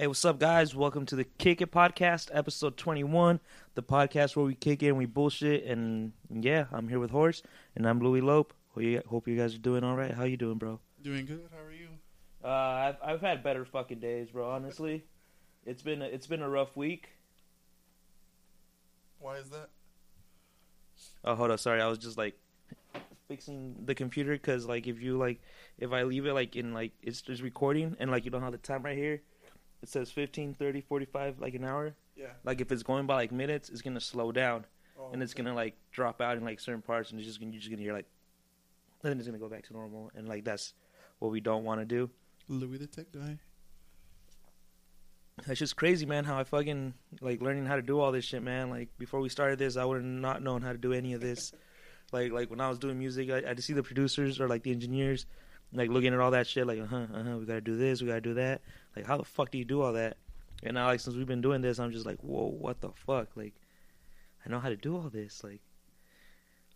Hey, what's up, guys? Welcome to the Kick It Podcast, episode 21, the podcast where we kick it and we bullshit. And yeah, I'm here with Horse, and I'm Louis Lope. Hope you, hope you guys are doing all right. How you doing, bro? Doing good. How are you? Uh, I've I've had better fucking days, bro. Honestly, it's been a, it's been a rough week. Why is that? Oh, hold on. Sorry, I was just like fixing the computer because like if you like if I leave it like in like it's just recording and like you don't have the time right here, it says 15, 30, 45, like an hour. Yeah. Like if it's going by like minutes, it's gonna slow down Oh, and it's okay. gonna like drop out in like certain parts and it's just gonna you're just gonna hear like and then it's gonna go back to normal and like that's what we don't want to do. Louis the Tech Guy. That's just crazy, man. How I fucking like learning how to do all this shit, man. Like before we started this, I would have not known how to do any of this. like like when I was doing music, I, I just see the producers or like the engineers, like looking at all that shit. Like uh huh, uh huh. We gotta do this, we gotta do that. Like how the fuck do you do all that? And now like since we've been doing this, I'm just like, whoa, what the fuck? Like I know how to do all this. Like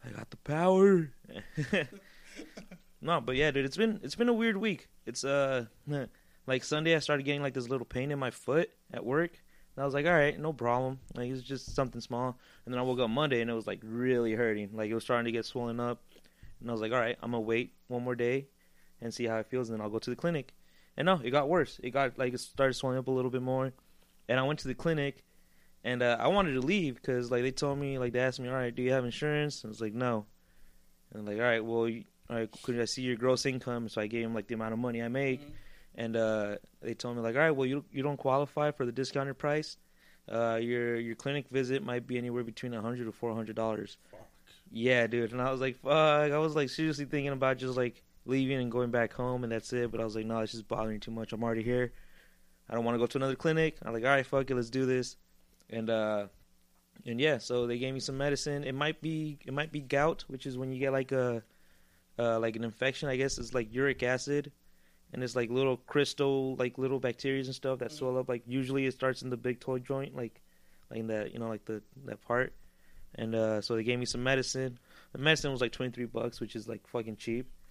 I got the power. no, but yeah, dude, it's been it's been a weird week. It's uh. Like Sunday, I started getting like this little pain in my foot at work. And I was like, all right, no problem. Like it's just something small. And then I woke up Monday and it was like really hurting. Like it was starting to get swollen up. And I was like, all right, I'm gonna wait one more day and see how it feels, and then I'll go to the clinic. And no, it got worse. It got like it started swelling up a little bit more. And I went to the clinic, and uh, I wanted to leave because like they told me like they asked me, all right, do you have insurance? I was like, no. And I'm like, all right, well, you, all right, could I see your gross income? So I gave him like the amount of money I make Mhm. and uh, they told me like, all right, well, you you don't qualify for the discounted price. Uh, your your clinic visit might be anywhere between a hundred to four hundred dollars. Fuck. Yeah, dude. And I was like, fuck. I was like seriously thinking about just like leaving and going back home, and that's it. But I was like, no, it's just bothering too much. I'm already here. I don't want to go to another clinic. I'm like, all right, fuck it, let's do this. And uh, and yeah, so they gave me some medicine. It might be it might be gout, which is when you get like a uh, like an infection. I guess it's like uric acid and it's like little crystal like little bacteria and stuff that Mhm. swell up like usually it starts in the big toe joint like like in that you know like the that part and uh so they gave me some medicine the medicine was like 23 bucks which is like fucking cheap Yeah, that's true.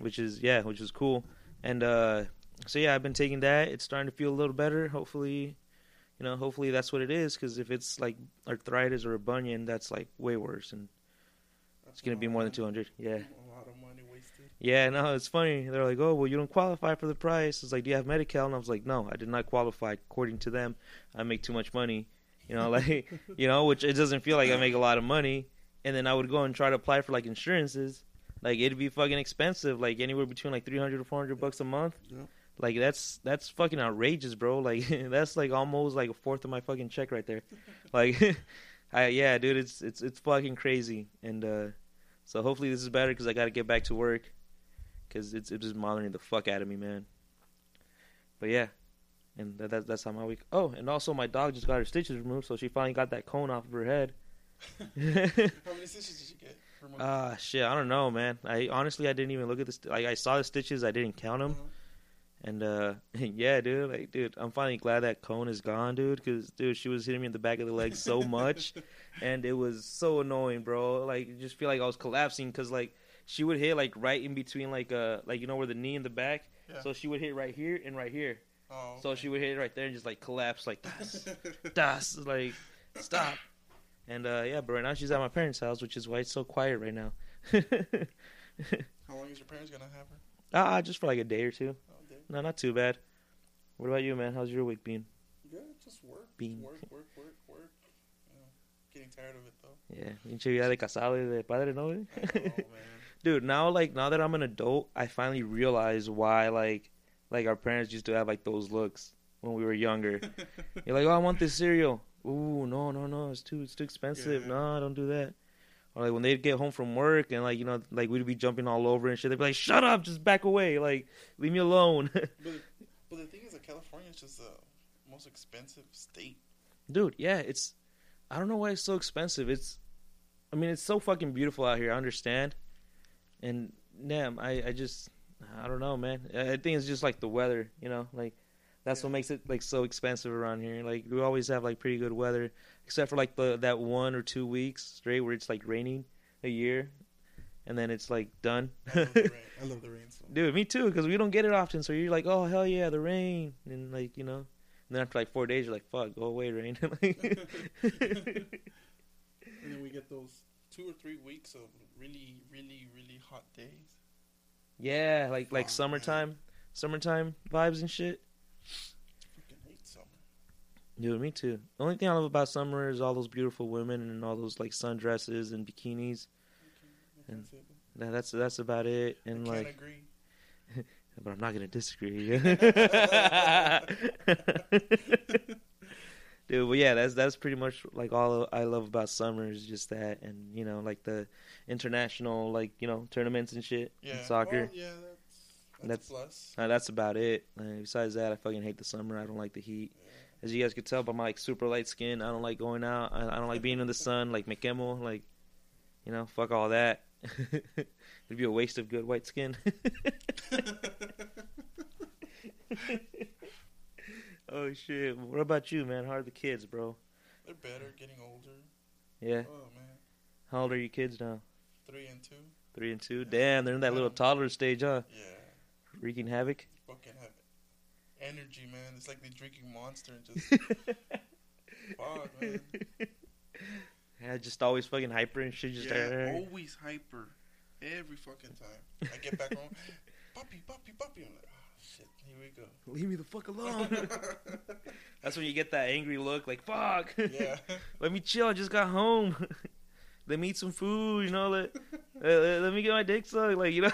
Which is yeah which is cool and uh so yeah i've been taking that it's starting to feel a little better hopefully you know hopefully that's what it is because if it's like arthritis or a bunion that's like way worse and That's it's gonna be more than 200 yeah A lot of money wasted. yeah, no, it's funny. They're like, "Oh, well, you don't qualify for the price." It's like, "Do you have Medi-Cal?" And I was like, "No, I did not qualify. According to them, I make too much money." You know, like, you know, which it doesn't feel like I make a lot of money. And then I would go and try to apply for like insurances. Like it'd be fucking expensive, like anywhere between like three hundred to four hundred bucks a month. Yeah. Like that's that's fucking outrageous, bro. Like that's like almost like a fourth of my fucking check right there. Like, I yeah, dude, it's it's it's fucking crazy. And uh so hopefully this is better because I got to get back to work because it's it's just bothering the fuck out of me, man. But yeah, and that, that that's how my week. Oh, and also my dog just got her stitches removed, so she finally got that cone off of her head. How many stitches did you get? Ah, shit, I don't know, man. I honestly I didn't even look at this. Like I saw the stitches, I didn't count them, Uh-huh. and uh, yeah, dude, like, dude, I'm finally glad that cone is gone, dude, because dude, she was hitting me in the back of the leg so much. and it was so annoying, bro. Like, just feel like I was collapsing because like she would hit like right in between like uh like you know where the knee and the back. Yeah. So she would hit right here and right here. oh, So she would hit it right there and just like collapse like das, das, like stop. And uh yeah, but right now she's at my parents' house, which is why it's so quiet right now. How long is your parents gonna have her? ah, just for like a day or two. Oh, okay. No, not too bad. What about you, man? How's your week been? Good. Just work. Bean. Work. Work. Work. Work. You know, getting tired of it though. Yeah, pinche vida de casado de padre, no? know, dude now like now that i'm an adult i finally realize why like like our parents used to have like those looks when we were younger you're like oh i want this cereal ooh no no no it's too it's too expensive. Yeah. no don't do that. Or like when they'd get home from work and like you know like we'd be jumping all over and shit they'd be like shut up just back away like leave me alone. But but the thing is that California is just the most expensive state. dude yeah it's i don't know why it's so expensive. It's i mean it's so fucking beautiful out here i understand. And damn i i just i don't know man. I I think it's just like the weather you know like that's what makes it like so expensive around here like we always have like pretty good weather except for like the that one or two weeks straight where it's like raining a year and then it's like done I love the rain. I love the rain. So. Dude, me too, because we don't get it often. So you're like, oh hell yeah, the rain, and like you know, and then after like four days, you're like, "Fuck, go away, rain." And then we get those two or three weeks of really, really, really hot days. yeah, like like summertime, summertime vibes and shit. Freaking hate. Dude, me too. The only thing I love about summer is all those beautiful women and all those like sundresses and bikinis. I And- can't say that. That, that's that's about it. I And can't like, agree. but I'm not gonna disagree. Dude, but yeah, that's that's pretty much like all I love about summer is just that, and you know, like the international like you know tournaments and shit, Yeah. and soccer. Well, yeah, that's that's, That's- a plus. Uh, that's about it. Uh, besides that, I fucking hate the summer. I don't like the heat. Yeah. As you guys could tell by my like super light skin, I don't like going out. I, I don't like being in the sun. Like McKemmel, like you know, fuck all that. It'd be a waste of good white skin. oh shit! What about you, man? How are the kids, bro? They're better, getting older. Yeah. Oh man, How old are your kids now? three and two. Three and two. Damn, they're in that little toddler stage, huh? Yeah, Wreaking havoc. fucking have energy, man. It's like they're drinking Monster and just fuck, man. Yeah, just always fucking hyper and shit. Just yeah, uh, always hyper, every fucking time. I get back home, puppy, puppy, puppy. I'm like, oh shit, here we go. leave me the fuck alone. That's when you get that angry look, like fuck. yeah, let me chill. I just got home. Let me eat some food. You know, let let, let me get my dick sucked. Like you know.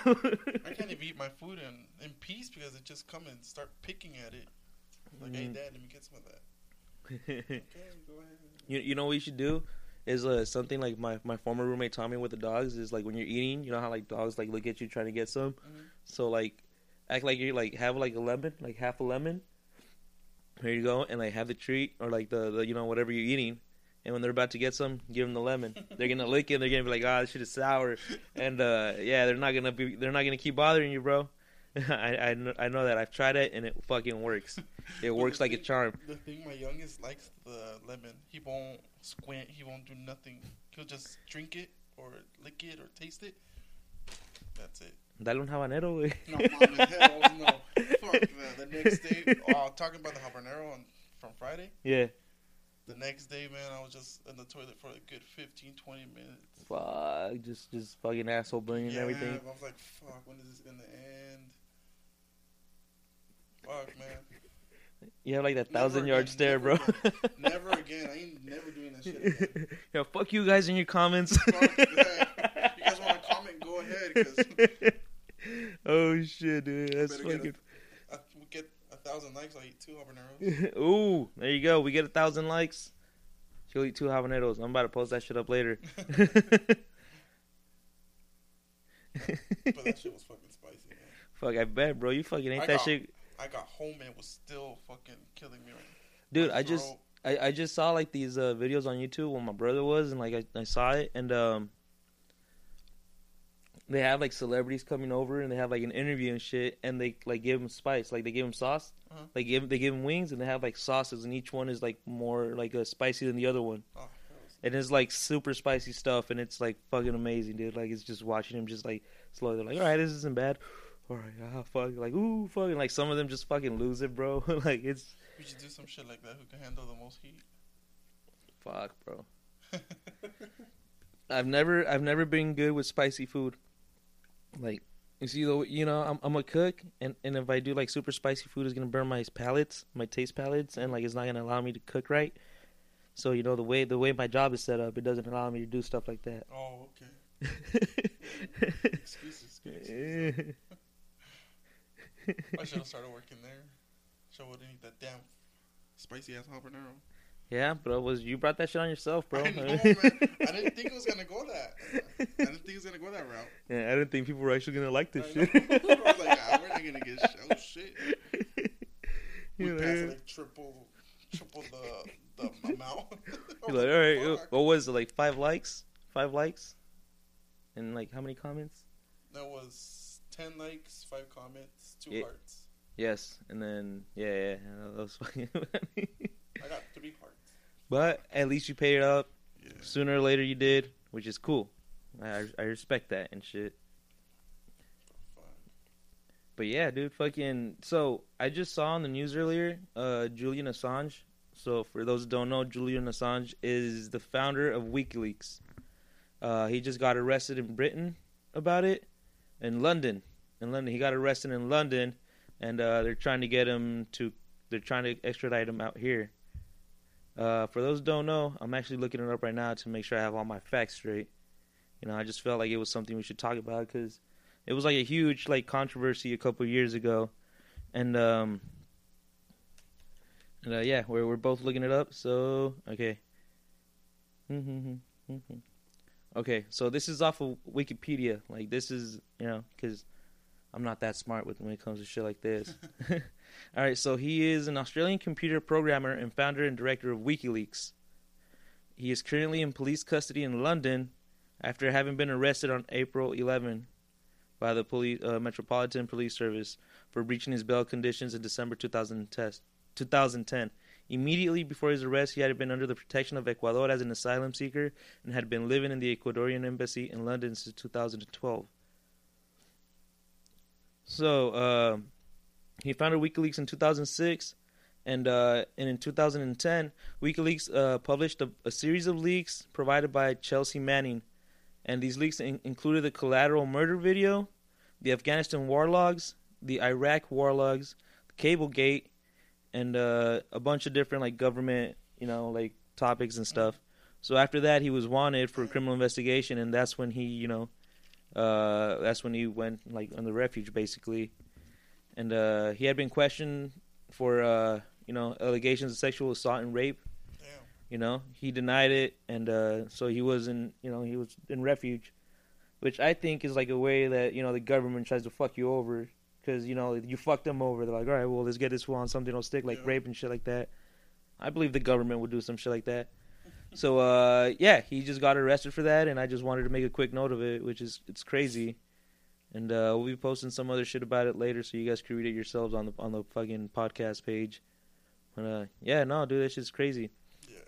I can't even eat my food in in peace because it just come and start picking at it. Like, hey, Mm. dad, let me get some of that. Okay, go ahead. you you know what you should do is uh something like my my former roommate taught me with the dogs is like when you're eating, you know how like dogs like look at you trying to get some. Mhm. So like act like you're like have like a lemon, like half a lemon. Here you go, and like have the treat or like the, the you know whatever you're eating. And when they're about to get some, give them the lemon. They're gonna lick it. They're gonna be like, "Ah, this shit is sour," and uh, yeah, they're not gonna be. They're not gonna keep bothering you, bro. I I know, I know that. I've tried it and it fucking works. It works like a charm. The thing, my youngest likes the lemon. He won't squint. He won't do nothing. He'll just drink it or lick it or taste it. That's it. Dale un habanero, güey. No, mames, hell no. Fuck that. The next day, oh, talking about the habanero on, from Friday. Yeah. The next day, man, I was just in the toilet for a good 15, 20 minutes. Fuck, just just fucking asshole burning and yeah, everything. I was like, fuck, when is this gonna end? Fuck, man. You have like that Never thousand yard again, stare, never bro. Never again. I ain't never doing that shit again. yeah, fuck you guys in your comments. Fuck that. You guys want to comment? Go ahead, because oh shit, dude, that's get fucking. get a thousand likes. I'll eat two habaneros. Ooh, there you go. We get a thousand likes. She'll eat two habaneros. I'm about to post that shit up later. but that shit was fucking spicy, man. Fuck, I bet, bro. You fucking ate I that got- shit, I got home and it was still fucking killing me right dude. I just. I, I just saw like these uh, videos on YouTube when my brother was, and like I, I saw it, and um, they have like celebrities coming over, and they have like an interview and shit, and they like give them spice, like they give them sauce, Uh-huh. like give they give them wings, and they have like sauces, and each one is like more like uh, spicy than the other one. Oh, and it's like super spicy stuff, and it's like fucking amazing, dude. Like it's just watching him just like slowly, they're like, all right, this isn't bad. All right, ah, fuck, like ooh, fucking, like some of them just fucking lose it, bro. like it's we should do some shit like that. Who can handle the most heat? fuck, bro. I've never, I've never been good with spicy food. Like you see, though, you know, I'm, I'm a cook, and and if I do like super spicy food, it's gonna burn my palates, my taste palates, and like it's not gonna allow me to cook right. So you know the way the way my job is set up, it doesn't allow me to do stuff like that. oh, okay. Excuses. excuses. I should have started working there. So I wouldn't eat that damn spicy ass habanero. Yeah, bro, was you brought that shit on yourself, bro? I know. I didn't think it was gonna go that. I didn't think it was gonna go that route. yeah, I didn't think people were actually gonna like this shit. I was like, ah, we're not gonna get oh shit. We passed like, like triple, triple the the amount. You're like, all right, fuck. what was it like? Five likes, five likes, and like how many comments? That was ten likes, five comments, two Yeah. hearts. Yes, and then yeah, yeah, yeah that was fucking. I got three hearts. But at least you paid it up. Yeah. Sooner or later, you did, which is cool. I I respect that and shit. But yeah, dude, fucking. So I just saw on the news earlier, uh, Julian Assange. So for those who don't know, Julian Assange is the founder of WikiLeaks. Uh, he just got arrested in Britain about it, in London. In London, he got arrested in London, and uh, they're trying to get him to. They're trying to extradite him out here. Uh, for those who don't know, I'm actually looking it up right now to make sure I have all my facts straight. You know, I just felt like it was something we should talk about because it was like a huge like controversy a couple years ago, and um, and uh, yeah, we're we're both looking it up. So okay, okay. So this is off of Wikipedia. Like this is you know because I'm not that smart with when it comes to shit like this. All right, so he is an Australian computer programmer and founder and director of WikiLeaks. He is currently in police custody in London after having been arrested on April 11 by the police, uh, Metropolitan Police Service for breaching his bail conditions in December 2010. Immediately before his arrest, he had been under the protection of Ecuador as an asylum seeker and had been living in the Ecuadorian embassy in London since 2012. So, uh, he founded WikiLeaks in 2006, and uh, and in 2010, WikiLeaks uh, published a, a, series of leaks provided by Chelsea Manning, and these leaks in- included the collateral murder video, the Afghanistan war logs, the Iraq war logs, Cablegate, and uh, a bunch of different like government, you know, like topics and stuff. So after that, he was wanted for criminal investigation, and that's when he, you know, uh, that's when he went like on the refuge basically and uh, he had been questioned for uh, you know allegations of sexual assault and rape. Damn. You know, he denied it, and uh, so he was in you know he was in refuge, which I think is like a way that you know the government tries to fuck you over because you know you fuck them over. They're like, all right, well let's get this one on something that'll stick like Yeah. rape and shit like that. I believe the government would do some shit like that. So uh, yeah, he just got arrested for that, and I just wanted to make a quick note of it, which is it's crazy. And uh, we'll be posting some other shit about it later, so you guys can read it yourselves on the on the fucking podcast page. But uh, yeah, no, dude, that shit's crazy. Yeah.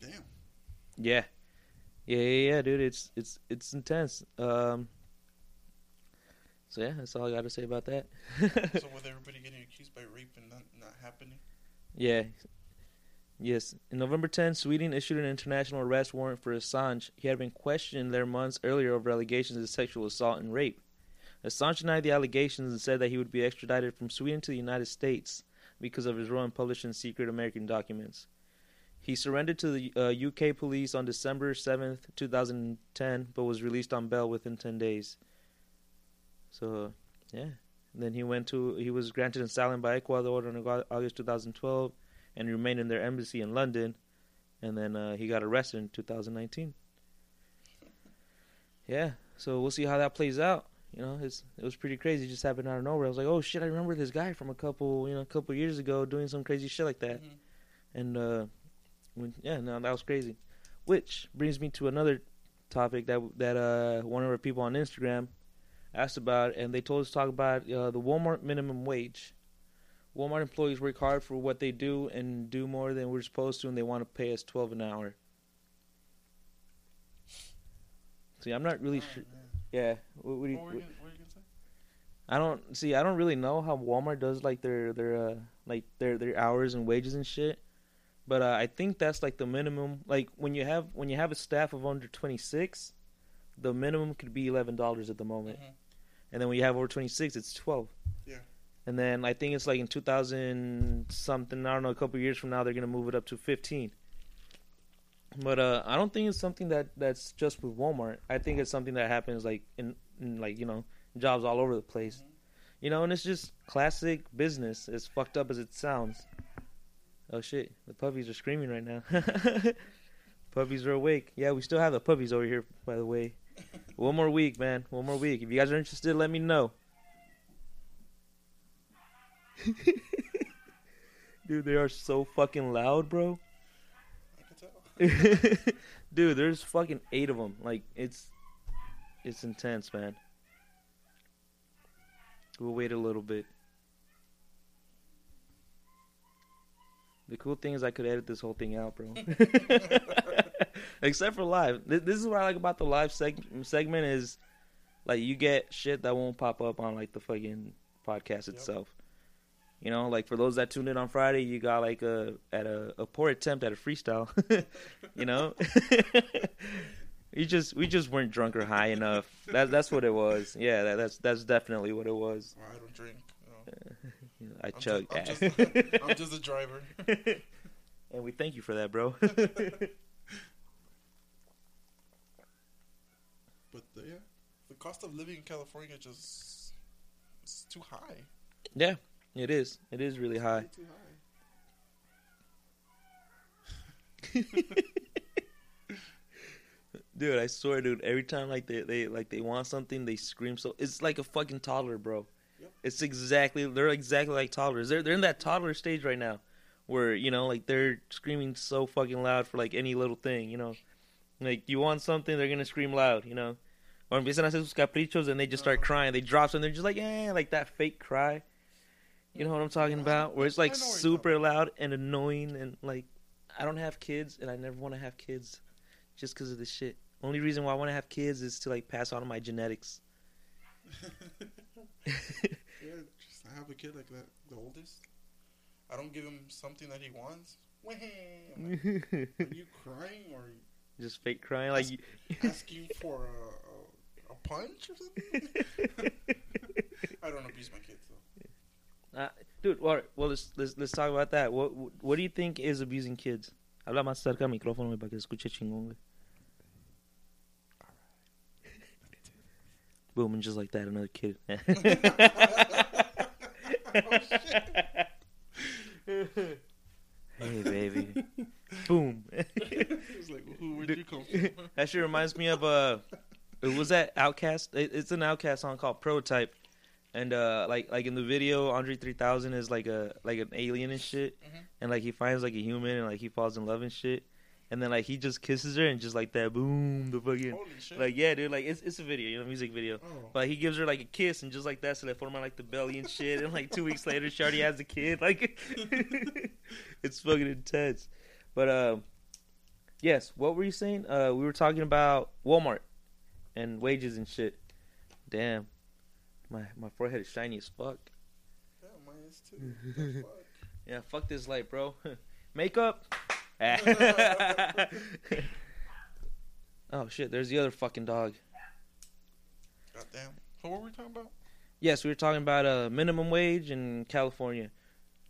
Damn. Yeah, yeah, yeah, yeah, dude, it's it's it's intense. Um, so yeah, that's all I got to say about that. so with everybody getting accused by rape and not, not happening. Yeah. Yes. In November 10, Sweden issued an international arrest warrant for Assange. He had been questioned there months earlier over allegations of sexual assault and rape. Assange denied the allegations and said that he would be extradited from Sweden to the United States because of his role in publishing secret American documents. He surrendered to the uh, UK police on December 7th, 2010, but was released on bail within 10 days. So, yeah. And then he went to he was granted asylum by Ecuador in Aug- August 2012 and remained in their embassy in London, and then uh, he got arrested in 2019. Yeah, so we'll see how that plays out. You know, it's it was pretty crazy. It just happened out of nowhere. I was like, oh shit, I remember this guy from a couple you know a couple years ago doing some crazy shit like that, Mhm. and uh, when, yeah, no, that was crazy. Which brings me to another topic that that uh one of our people on Instagram asked about, and they told us to talk about uh, the Walmart minimum wage. Walmart employees work hard for what they do and do more than we're supposed to, and they want to pay us twelve an hour. See, I'm not really Oh, sure. Yeah, what, what do you, What were you gonna- what were you gonna say? I don't see. I don't really know how Walmart does like their their uh, like their their hours and wages and shit. But uh, I think that's like the minimum. Like when you have when you have a staff of under twenty six, the minimum could be eleven dollars at the moment. Mhm. And then when you have over twenty six, it's twelve. Yeah. And then I think it's like in two thousand something. I don't know. A couple years from now, they're gonna move it up to fifteen. But uh, I don't think it's something that that's just with Walmart. I think it's something that happens like in, in like you know jobs all over the place. Mhm. You know, and it's just classic business, as fucked up as it sounds. Oh shit, the puppies are screaming right now. puppies are awake. Yeah, we still have the puppies over here, by the way. One more week, man. One more week. If you guys are interested, let me know. Dude, they are so fucking loud, bro. I could tell. Dude, there's fucking eight of them. Like it's, it's intense, man. We'll wait a little bit. The cool thing is I could edit this whole thing out, bro. Except for live. This is what I like about the live seg- segment is, like you get shit that won't pop up on like the fucking podcast Yep. itself. You know, like for those that tuned in on Friday, you got like a at a, a poor attempt at a freestyle. you know, you just we just weren't drunk or high enough. That that's what it was. Yeah, that, that's that's definitely what it was. Well, I don't drink. You know. I I'm chug. Just, I'm, just, I'm just a driver. and we thank you for that, bro. But the, yeah, the cost of living in California just it's too high. yeah, it is. It is really high. Too high. Dude, I swear, dude. Every time like they, they like they want something, they scream so. It's like a fucking toddler, bro. Yep. It's exactly they're exactly like toddlers. They're they're in that toddler stage right now, where you know like they're screaming so fucking loud for like any little thing. You know, like you want something, they're gonna scream loud. You know, or empiezan a hacer sus caprichos and they just start Uh-huh. crying. They drop something, they're just like yeah, like that fake cry. You know what I'm talking about? Where it's like I know what you're super loud and annoying and like I don't have kids and I never want to have kids just because of this shit. Only reason why I want to have kids is to like pass on my genetics. yeah, just I have a kid like that, the oldest. I don't give him something that he wants. Wham! Are you crying or just fake crying like you... asking for a, a, a punch or something? I don't abuse my kids though. Uh, dude. Well, well, let's, let's let's talk about that. What what do you think is abusing kids? Habla más cerca al micrófono güey, para que escuche chingón. güey. Boom, and just like that, another kid. hey, baby. Boom. It's like, who? Where'd you come from? That shit reminds me of uh, it was that OutKast. It, it's an OutKast song called Prototype, and uh, like like in the video, Andre three thousand is like a like an alien and shit, Mhm. and like he finds like a human and like he falls in love and shit, and then like he just kisses her and just like that, boom, the fucking Holy shit! like yeah, dude, like it's it's a video, you know, music video. oh, But he gives her like a kiss and just like that, so they form like the belly and shit. And like two weeks later, she already has a kid. Like, it's fucking intense. But uh, yes, what were you saying? Uh, we were talking about Walmart and wages and shit. Damn, my my forehead is shiny as fuck. yeah, mine is too. Fuck? Yeah, fuck this light, bro. Makeup. oh shit! There's the other fucking dog. Goddamn. So what were we talking about? Yes, we were talking about uh, minimum wage in California.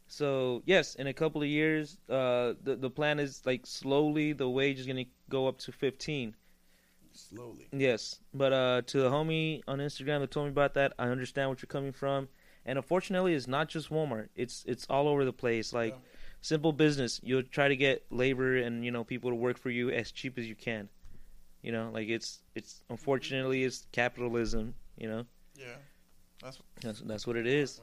So yes, in a couple of years, uh, the the plan is like slowly the wage is gonna go up to fifteen. Slowly. Yes, but uh, to the homie on Instagram that told me about that, I understand what you're coming from, and unfortunately, it's not just Walmart. It's it's all over the place. Like Yeah. simple business, you'll try to get labor and you know people to work for you as cheap as you can. You know, like it's it's unfortunately it's capitalism. You know, Yeah. That's that's that's what it is.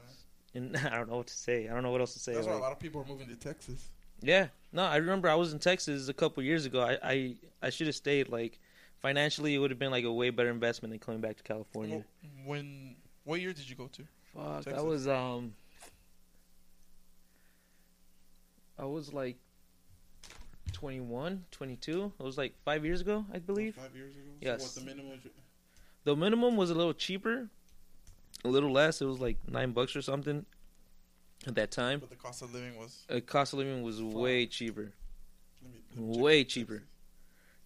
And I don't know what to say. I don't know what else to say. That's why a lot of people are moving to Texas. yeah, no, I remember I was in Texas a couple years ago. I I, I should have stayed. Like financially, it would have been like a way better investment than coming back to California. Well, When what year did you go to? Fuck, Texas. I was um, I was like 21, 22. It was like five years ago, I believe. Five years ago. Yes. So what the minimum? was- The minimum was a little cheaper, a little less. It was like nine bucks or something at that time. But the cost of living was The cost of living was way cheaper. let me- let me check Way Texas.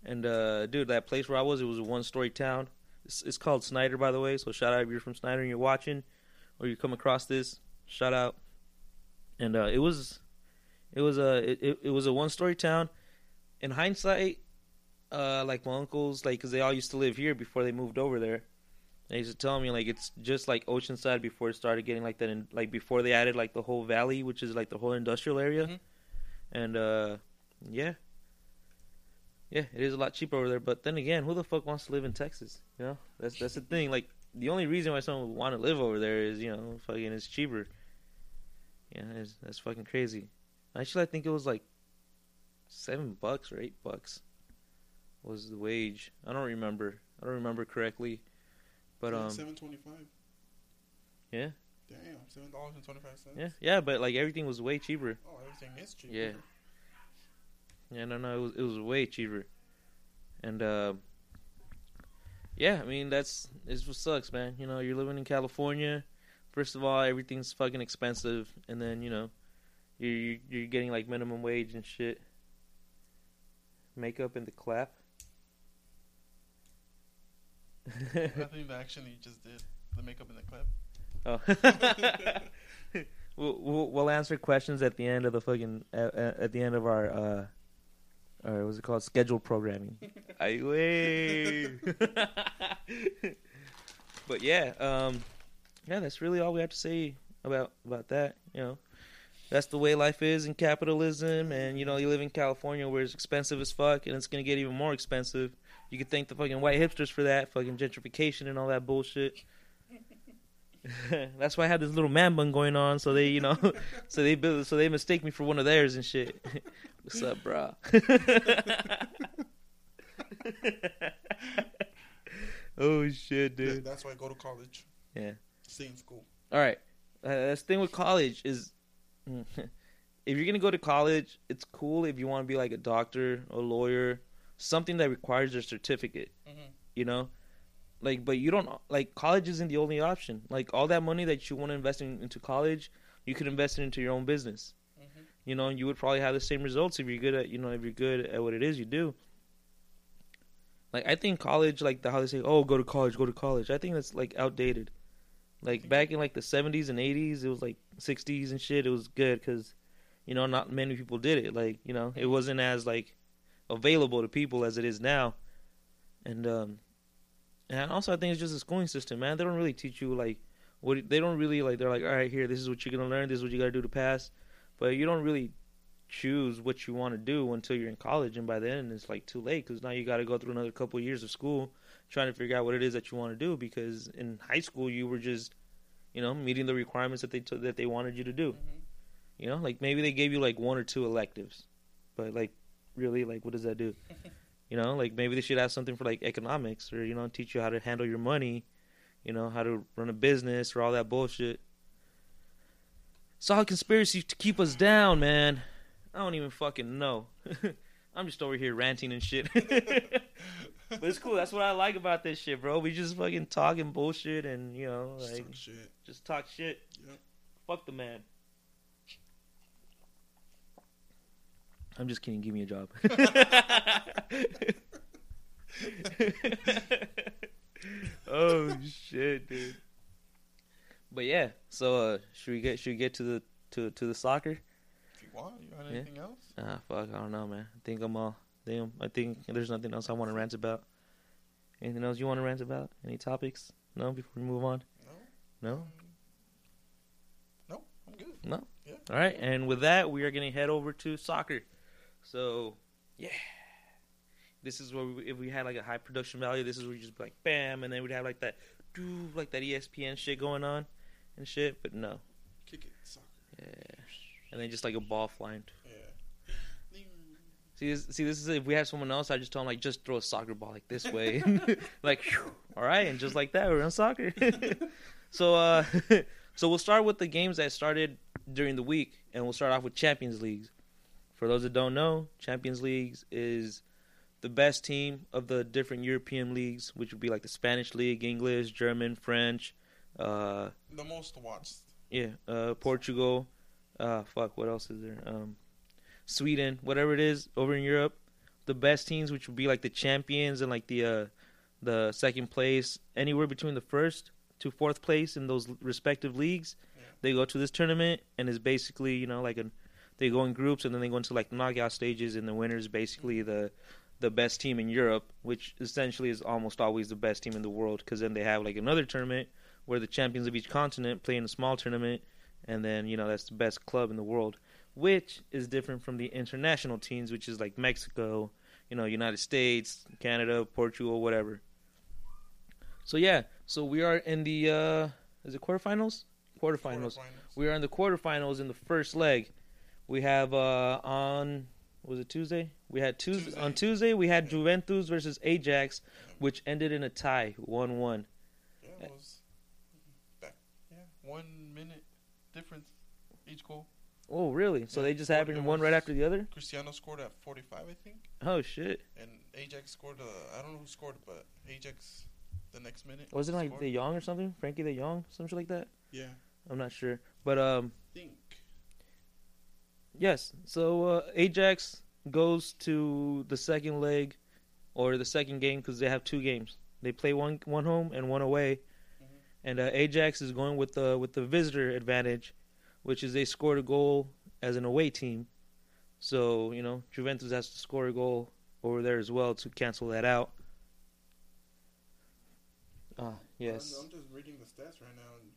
And uh, dude, that place where I was, it was a one-story town. It's, it's called Snyder, by the way. So shout out if you're from Snyder and you're watching, or you come across this. Shout out. And uh, it was, it was a it, it, was a one-story town. In hindsight, uh, like my uncles, like because they all used to live here before they moved over there. They used to tell me like it's just like Oceanside before it started getting like that, in, like before they added like the whole valley, which is like the whole industrial area. Mhm. And uh, yeah, yeah, it is a lot cheaper over there. But then again, who the fuck wants to live in Texas? You know, that's that's the thing. Like the only reason why someone would want to live over there is you know fucking it's cheaper. Yeah, it's, that's fucking crazy. Actually, I think it was like seven bucks or eight bucks was the wage. I don't remember. I don't remember correctly, but um, seven twenty-five. yeah, Damn, seven dollars and twenty-five cents. yeah, yeah. But like everything was way cheaper. Oh, everything is cheap. Yeah. Yeah, no, no, it was it was way cheaper, and uh, yeah, I mean that's it's what sucks, man. You know, you're living in California. First of all, everything's fucking expensive, and then you know, you're you're, you're getting like minimum wage and shit. Makeup and the clap. I think the action you just did, the makeup in the clip. oh. we'll, we'll we'll answer questions at the end of the fucking at, at the end of our uh, or was it called scheduled programming. I wait. but yeah, um, yeah, that's really all we have to say about about that. You know, that's the way life is in capitalism, and you know, you live in California where it's expensive as fuck, and it's gonna get even more expensive. You could thank the fucking white hipsters for that, fucking gentrification and all that bullshit. that's why I have this little man bun going on, so they, you know, so they build, so they mistake me for one of theirs and shit. What's up, bro? oh shit, Yeah, dude. that's why I go to college. Yeah. Same school. All right. Uh, that's the thing with college is, if you're gonna go to college, it's cool if you want to be like a doctor, a lawyer, something that requires a certificate. Mhm. You know, like, but you don't like college isn't the only option. Like all that money that you want to invest in, into college, you could invest it into your own business. You know, you would probably have the same results if you're good at you know if you're good at what it is you do. Like I think college, like the how they say, oh, go to college, go to college. I think that's like outdated. Like back in like the seventies and eighties, it was like sixties and shit. It was good because, you know, not many people did it. Like you know, it wasn't as like available to people as it is now. And um, and also I think it's just the schooling system, man. They don't really teach you like what they don't really like. They're like, all right, here, this is what you're gonna learn. This is what you gotta do to pass. But you don't really choose what you want to do until you're in college, and by then it's like too late because now you got to go through another couple of years of school trying to figure out what it is that you want to do. Because in high school you were just, you know, meeting the requirements that they t- that they wanted you to do. Mhm. You know, like maybe they gave you like one or two electives, but like really, like what does that do? You know, like maybe they should have something for like economics or you know teach you how to handle your money, you know how to run a business or all that bullshit. It's all conspiracy to keep us down, man. I don't even fucking know. I'm just over here ranting and shit. but it's cool. That's what I like about this shit, bro. We just fucking talking bullshit and you know Just like talk shit. just talk shit. Yep. Fuck the man. I'm just kidding. Give me a job. oh shit, dude. But yeah, so uh, should we get should we get to the to to the soccer? If you want, you want Yeah. anything else? Ah, fuck, I don't know, man. I think I'm all. Damn, I think there's nothing else I want to rant about. Anything else you want to rant about? Any topics? No, before we move on. No. No. Um, no, I'm good. No. Yeah. All right, and with that, we are going to head over to soccer. So, yeah, this is where we, if we had like a high production value, this is where you just be like bam, and then we'd have like that, doo, like that ESPN shit going on and shit. But no, Kick it, soccer. yeah, and then just like a ball flying. Yeah. See, this, see, this is if we have someone else, I just tell them like just throw a soccer ball like this way, like phew, all right, and just like that, we're on soccer. so, uh, so we'll start with the games that started during the week, and we'll start off with Champions Leagues. For those that don't know, Champions Leagues is the best team of the different European leagues, which would be like the Spanish league, English, German, French, uh, The most watched. yeah, uh, Portugal, uh, fuck, what else is there? Um, Sweden, whatever it is over in Europe, the best teams, which would be like the champions and like the uh, the second place, anywhere between the first to fourth place in those respective leagues, Yeah. they go to this tournament and it's basically you know like an they go in groups and then they go into like knockout stages and the winner is basically the the best team in Europe, which essentially is almost always the best team in the world because then they have like another tournament where the champions of each continent play in a small tournament, and then you know that's the best club in the world, which is different from the international teams, which is like Mexico, you know, United States, Canada, Portugal, whatever. So yeah, so we are in the uh is it quarterfinals? Quarterfinals. We are in the quarterfinals in the first leg. We have uh on was it Tuesday? We had Tuesday, Tuesday. on Tuesday we had Juventus versus Ajax, which ended in a tie, one one. Yeah, it was back. Yeah, one minute difference each goal. Oh really? So Yeah, they just happened one right after the other? Cristiano scored at 45, I think, Oh shit! and Ajax scored. Uh, I don't know who scored, but Ajax the next minute. Was it like score. De Jong or something? Frenkie De Jong, something like that. Yeah, I'm not sure, but um, think. yes. So uh, Ajax goes to the second leg, or the second game because they have two games. They play one one home and one away. And uh, Ajax is going with the with the visitor advantage, which is they scored a goal as an away team. So you know Juventus has to score a goal over there as well to cancel that out. Ah, yes. I'm, I'm just reading the stats right now. And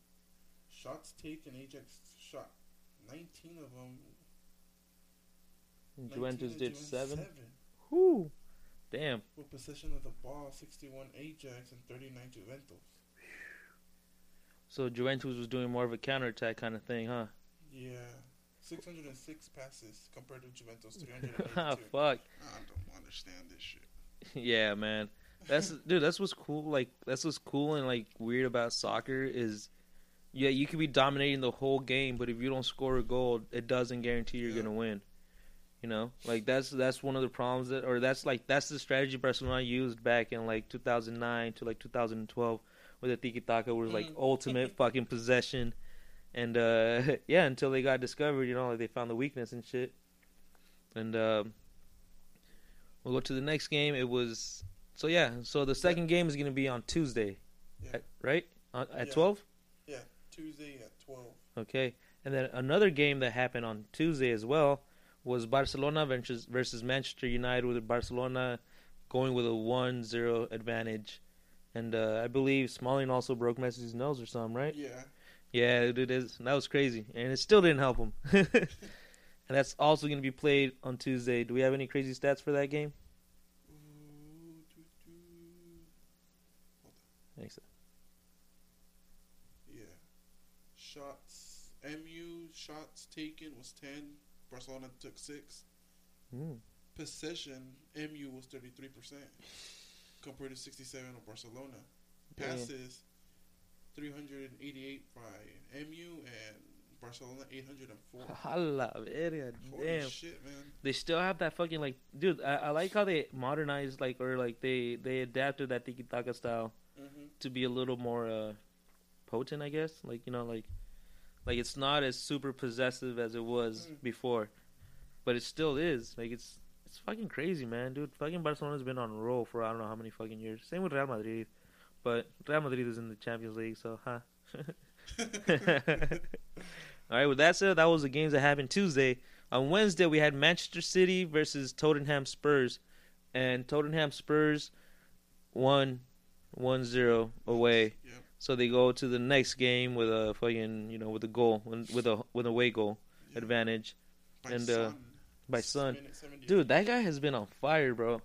shots taken, Ajax shot 19 of them. And Juventus did Juventus seven. seven. Whoo, damn. With possession of the ball, 61 Ajax and 39 Juventus. So Juventus was doing more of a counterattack kind of thing, huh? Yeah. 606 passes compared to Juventus Ah, fuck. I don't understand this shit. yeah, man. That's dude. That's what's cool. Like that's what's cool and like weird about soccer is, yeah, you could be dominating the whole game, but if you don't score a goal, it doesn't guarantee you're Yeah. gonna win. You know, like that's that's one of the problems that, or that's like that's the strategy Barcelona used back in like 2009 to like 2012, where the tiki taka was like Mhm. ultimate fucking possession, and uh yeah, until they got discovered, you know, like they found the weakness and shit. And um, we'll go to the next game. It was so yeah. So the second game is gonna be on Tuesday, Yeah. at- right? On, at Yeah. 12. Tuesday at 12. Okay, and then another game that happened on Tuesday as well was Barcelona versus versus Manchester United, with Barcelona going with a 1-0 advantage, and uh, I believe Smalling also broke Messi's nose or something, right? Yeah. Yeah, it is. That was crazy, and it still didn't help him. and that's also going to be played on Tuesday. Do we have any crazy stats for that game? Doo. Thanks. Yeah. Shots. MU shots taken was 10. Barcelona took 6. Mm. Possession, MU was 33% compared to 67 of Barcelona. Yeah. Passes, 388 by MU and Barcelona 804. Hala, verga, damn. shit, man. They still have that fucking like, dude. I, I like how they modernized like or like they they adapted that tiki taka style hmm to be a little more uh potent, I guess. Like you know, like like it's not as super possessive as it was Mm. before, but it still is. Like it's it's fucking crazy, man, dude. Fucking Barcelona's been on a roll for I don't know how many fucking years. Same with Real Madrid, but Real Madrid is in the Champions League, so huh. All right. With that said, that was the games that happened Tuesday. On Wednesday, we had Manchester City versus Tottenham Spurs, and Tottenham Spurs won 1-0 away. Yep. So they go to the next game with a fucking you know with a goal with a with a away goal advantage. By and, uh, Son. by Son. Dude, that guy has been on fire, bro.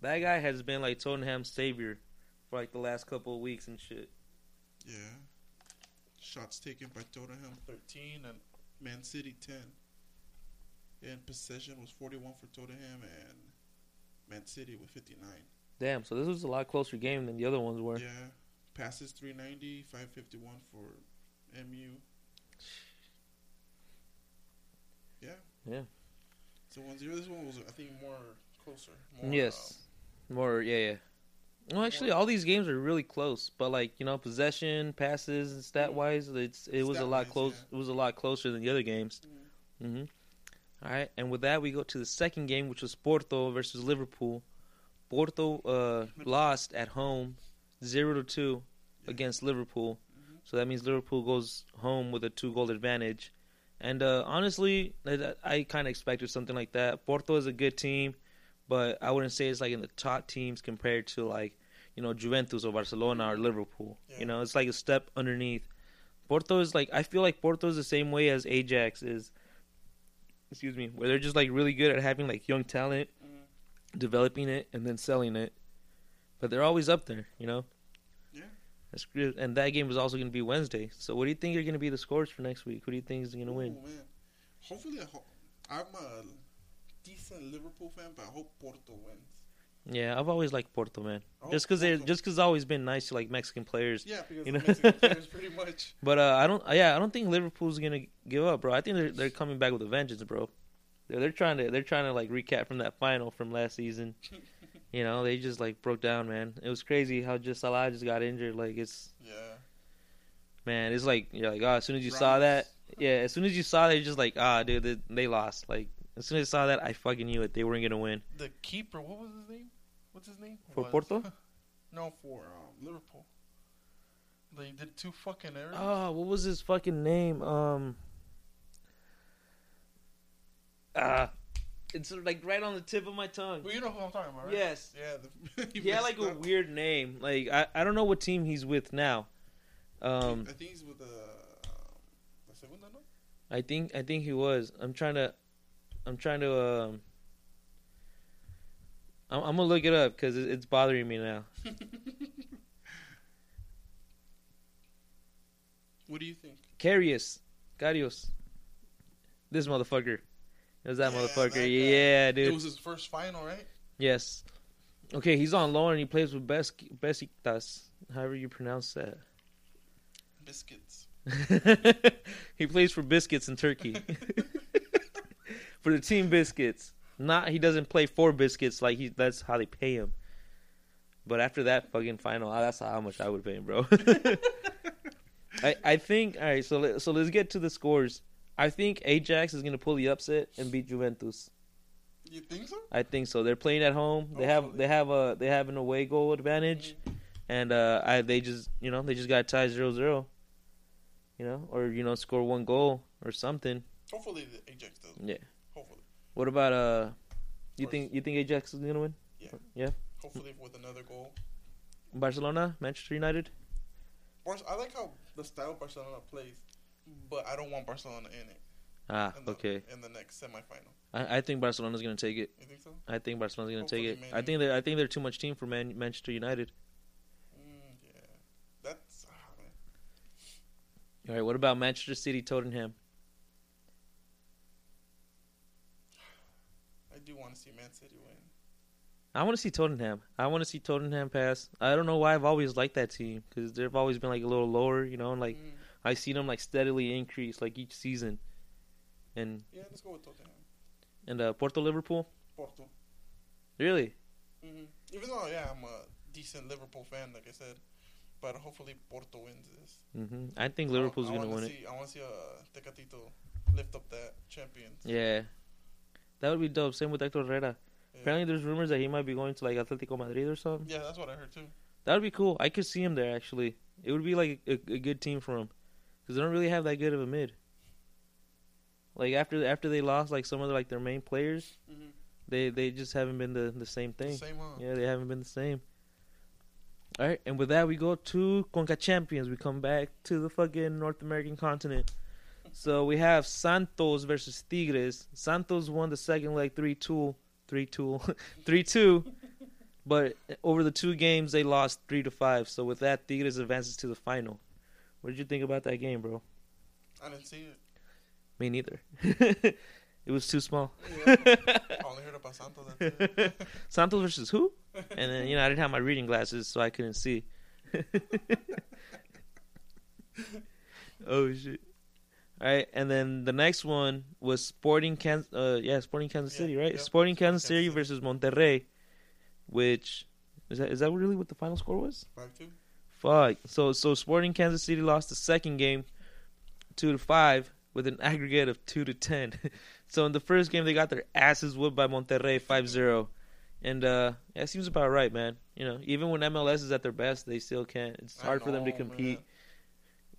That guy has been like Tottenham's savior for like the last couple of weeks and shit. Yeah. Shots taken by Tottenham 13 and Man City 10. And possession was 41 for Tottenham and Man City with 59. Damn, so this was a lot closer game than the other ones were. Yeah. Passes 390, 551 for MU. Yeah. Yeah. So 1 0. This one was, I think, more closer. More, yes. More, yeah, yeah. Well, actually, all these games are really close, but like you know, possession, passes, and stat wise, it's it was a lot close. yeah. It was a lot closer than the other games. uh, hmm All right, and with that, we go to the second game, which was Porto versus Liverpool. Porto uh, lost at home, zero to two against Liverpool. Mhm. So that means Liverpool goes home with a two goal advantage. And uh, honestly, I, I kind of expected something like that. Porto is a good team, but I wouldn't say it's like in the top teams compared to like you know Juventus or Barcelona or Liverpool. Yeah. You know, it's like a step underneath. Porto is like I feel like Porto is the same way as Ajax is. Excuse me, where they're just like really good at having like young talent, Mhm. developing it, and then selling it. But they're always up there, you know. Yeah. That's good. And that game is also going to be Wednesday. So what do you think are going to be the scores for next week? Who do you think is going to win? Oh, man. Hopefully, ho- I'm a decent Liverpool fan, but I hope Porto wins. Yeah, I've always liked Porto, man. Just because they just because always been nice to like Mexican players. Yeah, because you know? Mexican players pretty much. But uh, I don't. Yeah, I don't think Liverpool's going to give up, bro. I think they're they're coming back with a vengeance, bro. They're, they're trying to they're trying to like recap from that final from last season. You know, they just like broke down, man. It was crazy how just Salah just got injured. Like it's Yeah. man, it's like you're like, oh, as soon as you saw that, yeah, as soon as you saw that, you're just like, ah, dude, they, they lost. Like as soon as I saw that, I fucking knew it. They weren't gonna win. The keeper, what was his name? What's his name? For Was- Porto? no, for um, Liverpool. They did two fucking errors. Oh, what was his fucking name? Um, ah, it's like right on the tip of my tongue. well, you know who I'm talking about, right? Yes. Yeah. The, He had like a weird name. Like I, I don't know what team he's with now. Um, I think he's with the. Uh, the segunda, no? I think I think he was. I'm trying to, I'm trying to. Um, I'm, I'm gonna look it up because it, it's bothering me now. What do you think? Karius, Karius, this motherfucker. It was that Yeah, motherfucker. that yeah, It dude. was his first final, right? Yes. Okay, he's on loan and he plays with Bes- Besiktas. However you pronounce that. Biscuits. he plays for Biscuits in Turkey. for the team Biscuits. Not he doesn't play for Biscuits like he that's how they pay him. But after that fucking final, ah, that's how much I would pay him, bro. I I think all right, so let, so let's get to the scores. I think Ajax is going to pull the upset and beat Juventus. You think so? I think so. They're playing at home. They have Hopefully. they have a they have an away goal advantage and uh I they just, you know, they just got tied 0-0. You know, or you know, score one goal or something. Hopefully the Ajax does. Yeah. Hopefully. What about uh? You think you think Ajax is gonna win? Yeah. Yeah. Hopefully with another goal. Barcelona, Manchester United. I like how the style Barcelona plays, but I don't want Barcelona in it. Ah, In the, okay. In the next semifinal. I, I think Barcelona's gonna take it. You think so? I think Barcelona's gonna take it. I think they I think they're too much team for Man- Manchester United. Mm, yeah. That's. Ah. All right. What about Manchester City, Tottenham? I do want to see Man City win. I want to see Tottenham. I want to see Tottenham pass. I don't know why I've always liked that team because they've always been like a little lower, you know, and like Mm, I see them like steadily increase like each season. And yeah, let's go with Tottenham. and uh, Porto Liverpool, Porto. really? hmm Even though, yeah, I'm a decent Liverpool fan, like I said, but hopefully Porto wins this. Mm-hmm. I think Liverpool's I, I gonna win it. see, I want to see uh, Tecatito lift up that champions. Yeah, that would be dope. Same with Hector Herrera. Yeah. Apparently, there's rumors that he might be going to like Atletico Madrid or something. Yeah, that's what I heard too. That would be cool. I could see him there actually. It would be like a, a good team for him because they don't really have that good of a mid. Like after after they lost like some of the, like their main players, Mm-hmm. they they just haven't been the the same thing. Same Yeah, they haven't been the same. All right, and with that we go to Conca Champions. We come back to the fucking North American continent. So we have Santos versus Tigres. Santos won the second leg 3-2, 3-2, 3-2. But over the two games they lost 3 to 5. So with that Tigres advances to the final. What did you think about that game, bro? I didn't see it. Me neither. it was too small. Yeah. I only heard about Santos. Santos versus who? And then you know I didn't have my reading glasses, so I couldn't see. oh shit! All right, and then the next one was Sporting Kansas. Uh, yeah, Sporting Kansas Yeah, City, right? Sporting Kansas Kansas City City. versus Monterrey, which is that is that really what the final score was? Five two. Fuck. So so Sporting Kansas City lost the second game, two to five, with an aggregate of two to ten. so in the first game they got their asses whooped by Monterrey 5-0. and uh, yeah, it seems about right, man. You know, even when MLS is at their best, they still can't. It's hard for them to compete. man.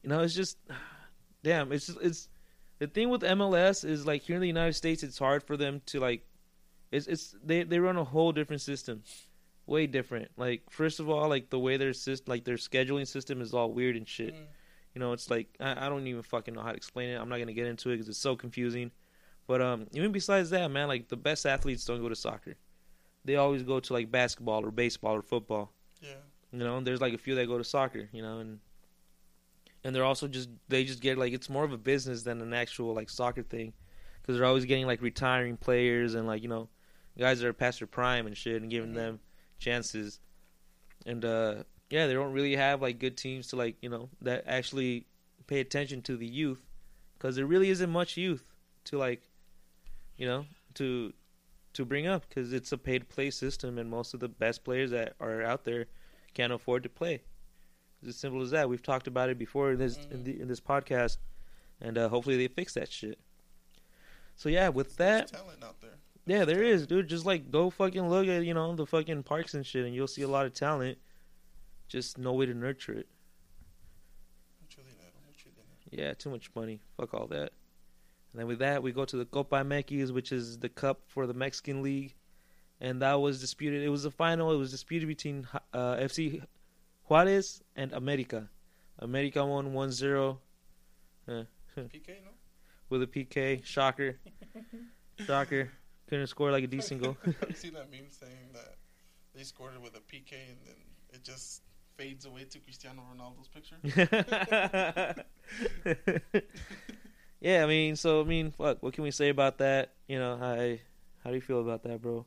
You know, it's just, damn. It's just, it's the thing with MLS is like here in the United States, it's hard for them to like. It's it's they they run a whole different system, way different. Like first of all, like the way their system, like their scheduling system is all weird and shit. Mm. You know, it's like I, I don't even fucking know how to explain it. I'm not gonna get into it because it's so confusing. But um, even besides that, man, like the best athletes don't go to soccer. They always go to like basketball or baseball or football. Yeah. You know, and there's like a few that go to soccer. You know, and and they're also just they just get like it's more of a business than an actual like soccer thing because they're always getting like retiring players and like you know guys that are past their prime and shit and giving Mhm. them chances. And uh yeah, they don't really have like good teams to like you know that actually pay attention to the youth because there really isn't much youth to like you know to to bring up because it's a paid play system, and most of the best players that are out there can't afford to play. It's as simple as that. We've talked about it before in this in, the, in this podcast, and uh, hopefully they fix that shit. So yeah, with that, yeah, there is, dude. Just like go fucking look at you know the fucking parks and shit, and you'll see a lot of talent. Just no way to nurture it. Mucho dinero, mucho dinero. Yeah, too much money. Fuck all that. And then with that, we go to the Copa MX, which is the cup for the Mexican League, and that was disputed. It was a final. It was disputed between uh, FC Juarez and America. America won 1-0 PK, no? with a PK. Shocker. Shocker. Couldn't score like a decent goal. I've seen that meme saying that they scored it with a PK and then it just fades away to Cristiano Ronaldo's picture. yeah, I mean, so I mean, fuck. What can we say about that? You know, I, how do you feel about that, bro?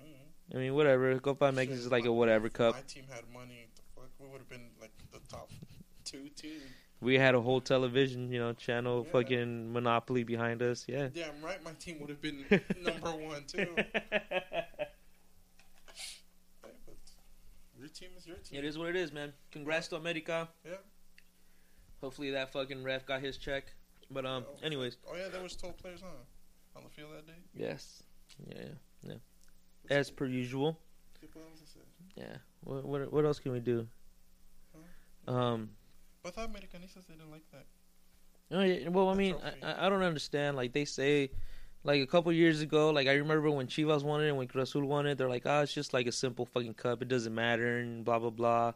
Mm. I mean, whatever. Copa Shit, is like a whatever if cup. My team had money. The fuck, we would have been like the top two team. We had a whole television, you know, channel, Yeah. fucking monopoly behind us. Yeah. Yeah, I'm right. My team would have been number one too. Your team is your team. It is what it is, man. Congrats to America. Yeah. Hopefully that fucking ref got his check. But um, Oh, anyways, Oh yeah, there was 12 players, huh? On the field that day. yes, yeah, yeah, as per usual. ¿Qué podemos hacer? Yeah. What what what else can we do? Um. I thought Americanistas didn't like that. Oh yeah. Well, I mean. I, I- don't understand. Like they say, like a couple years ago, like I remember when Chivas won it and when Cruz Azul won it, they're like, oh, it's just like a simple fucking cup. It doesn't matter and blah blah blah.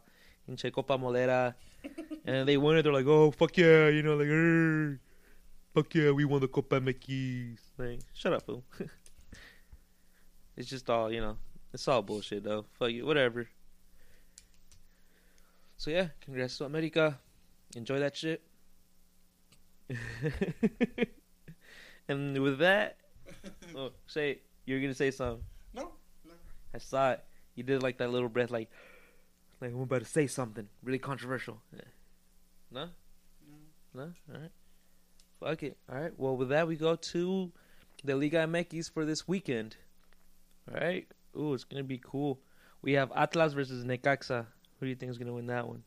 And Copa Molera, and they won it. They're like, oh fuck yeah, you know, like, "Err, fuck yeah, we won the Copa MX. Like, shut up, fool. it's just all you know. It's all bullshit though. Fuck you, whatever. So yeah, congrats to America. Enjoy that shit. and with that, oh, say you're gonna say something. No, no. I saw it. You did like that little breath, like, like I'm about to say something really controversial. Yeah. No, no. no, all right. Fuck it. All right. Well, with that, we go to the Liga MX for this weekend. All right. Ooh, it's gonna be cool. We have Atlas versus Necaxa. Who do you think is gonna win that one?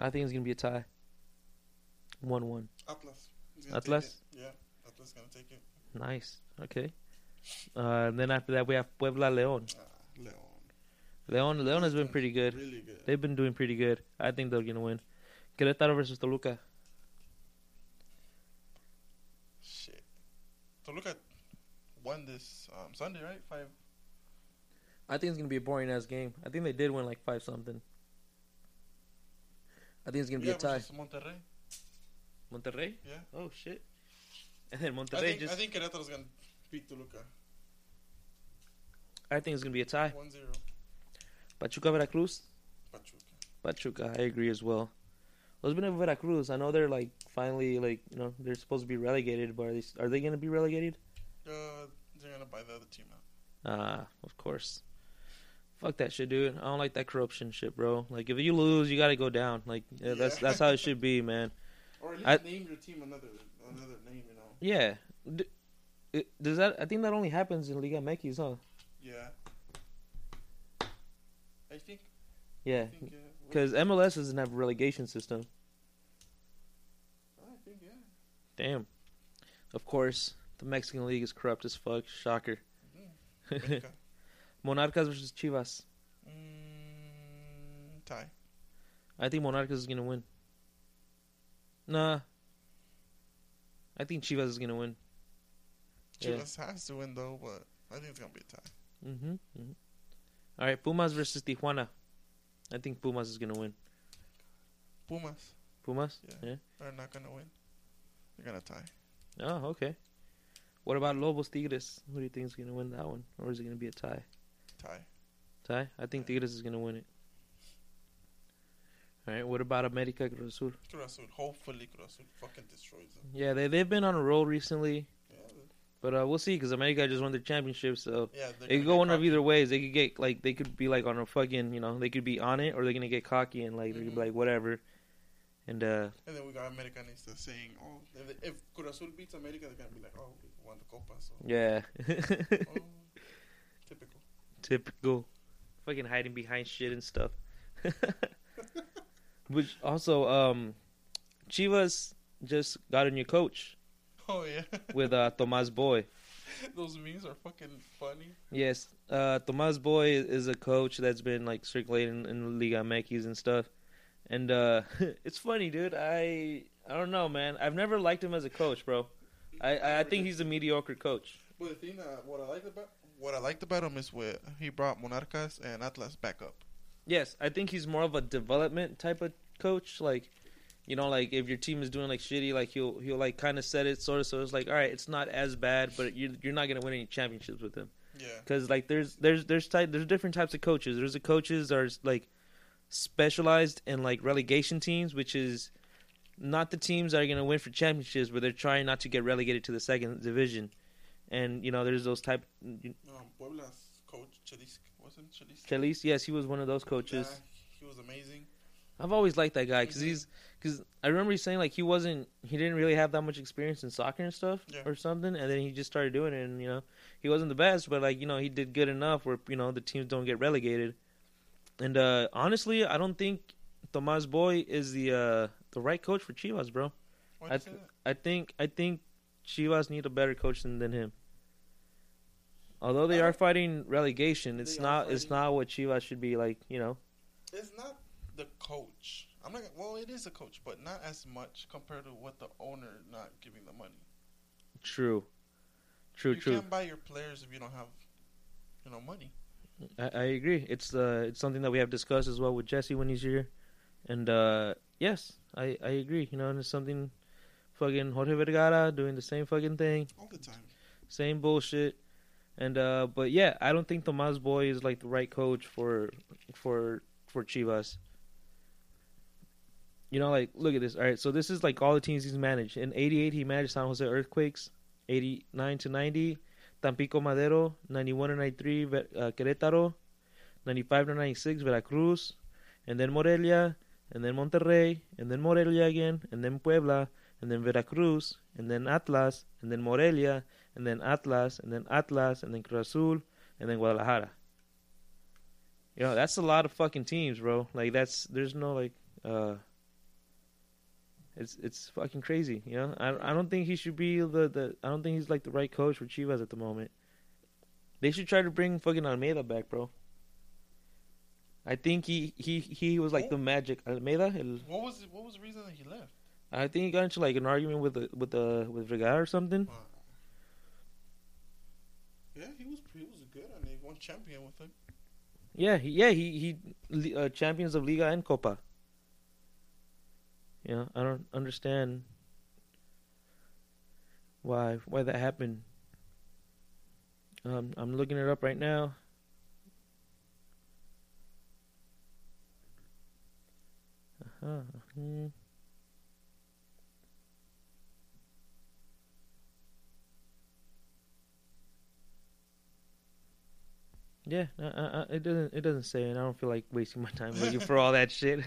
I think it's gonna be a tie. Atlas. He's gonna take Atlas? Yeah, Atlas gonna take it. Nice. Okay. Uh, and then after that, we have Puebla Leon. Ah, Leon. Leon, Leon has been pretty good. Really good. They've been doing pretty good. I think they're gonna win. Querétaro versus Toluca. Shit. Toluca won this um, Sunday, right? Five. I think it's gonna be a boring ass game. I think they did win like five something. I think it's gonna be yeah, a tie. versus Monterrey. Monterrey. Yeah. Oh shit. And then I Monterrey think, just. I think Querétaro's gonna beat Toluca. I think it's gonna be a tie. 1-0. Pachuca Veracruz. Pachuca. Pachuca. I agree as well. Well, it's been Veracruz. I know they're like finally like you know they're supposed to be relegated, but are they are they gonna be relegated? Uh, they're gonna buy the other team out. Ah, of course. Fuck that shit, dude. I don't like that corruption shit, bro. Like if you lose, you gotta go down. Like yeah, that's Yeah. that's how it should be, man. Or I- name your team another another name, you know. Yeah. D- it, does that? I think that only happens in Liga MX, huh? Yeah. I think. Yeah, yeah. because MLS doesn't have a relegation system. I think yeah. Damn. Of course, the Mexican league is corrupt as fuck. Shocker. Mm-hmm. Benfica. Monarcas versus Chivas. mm, tie. I think Monarcas is gonna win. Nah. I think Chivas is gonna win. Yeah. Chivas has to win though, but I think it's gonna be a tie. Mm-hmm. hmm All right, Pumas versus Tijuana. I think Pumas is gonna win. Pumas, Pumas. Yeah. they're not gonna win. They're gonna tie. Oh, okay. What about Lobos Tigres? Who do you think is gonna win that one, or is it gonna be a tie? Tie. Tie. I think Tigres is gonna win it. All right. What about America Cruz Azul? Cruz Azul. Hopefully Cruz Azul fucking destroys them. Yeah, they they've been on a roll recently, Yeah. but uh, we'll see because America just won their championship, so Yeah. it could go one of either ways. They could get like they could be like on a fucking you know they could be on it or they're gonna get cocky and like they could be like whatever, And uh, And then we got Americanista saying, "Oh, if, if Cruz Azul beats America, they're gonna be like, oh, we won the Copa." So, yeah, oh, typical. fucking hiding behind shit and stuff. Which also, um, Chivas just got a new coach Oh yeah, with uh, Tomas Boy. those memes are fucking funny. Yes, uh, Tomas Boy is a coach that's been like circulating in the Liga MX and stuff, and uh, it's funny, dude. I I don't know, man. I've never liked him as a coach, bro. I I, I think he's a mediocre coach. But the thing that what I like about what I liked about him is where he brought Monarcas and Atlas back up. Yes, I think he's more of a development type of coach. Like, you know, like if your team is doing like shitty, like he'll he'll like kind of set it sort of so it's like, all right, it's not as bad, but you're you're not gonna win any championships with him. Yeah, because like there's there's there's type there's different types of coaches. There's the coaches that are like specialized in like relegation teams, which is not the teams that are gonna win for championships, but they're trying not to get relegated to the second division. And you know, there's those type. um, Puebla's coach Chelis wasn't Chelis. Chelis, yes, he was one of those coaches. Yeah, he was amazing. I've always liked that guy because he's because I remember he's saying like he wasn't he didn't really have that much experience in soccer and stuff Yeah. or something, and then he just started doing it, and you know he wasn't the best, but like you know he did good enough where you know the teams don't get relegated. And uh honestly, I don't think Tomas Boy is the uh the right coach for Chivas, bro. Why'd I you say th- that? I think I think Chivas need a better coach than, than him. Although they are fighting relegation, it's They are not it's fighting- not what Chivas should be like, you know. It's not the coach. I'm not. Well, it is a coach, but not as much compared to what the owner not giving the money. True. True, you true. can't buy your players if you don't have, you know, money. I, I agree. It's uh, it's something that we have discussed as well with Jesse when he's here, and uh, yes, I, I agree. You know, and it's something, fucking Jorge Vergara doing the same fucking thing, All the time. same bullshit, and uh, but yeah, I don't think Tomas Boy is like the right coach for for for Chivas. You know, like look at this. All right, so this is like all the teams he's managed. In '88, he managed San Jose Earthquakes. '89 to '90, Tampico Madero. '91 to '93, Ver- uh, Querétaro. '95 to '96, Veracruz, and then Morelia, and then Monterrey, and then Morelia again, and then Puebla, and then Veracruz, and then Atlas, and then Morelia, and then Atlas, and then Atlas, and then Cruz Azul, and then Guadalajara. You know, that's a lot of fucking teams, bro. Like that's there's no like uh it's it's fucking crazy, you know. I I don't think he should be the the I don't think he's like the right coach for Chivas at the moment. They should try to bring fucking Almeyda back, bro. I think he he he was like the magic Almeyda. El, What was it, what was the reason that he left? I think he got into like an argument with the with the with Vergara or something. Uh, yeah, he was he was good, and he won champion with it. Yeah, he, yeah, he he uh, champions of Liga and Copa. Know, I don't understand why why that happened. Um, I'm looking it up right now. Uh-huh. hmm. Yeah, uh, uh, it doesn't. It doesn't say, and I don't feel like wasting my time looking for all that shit.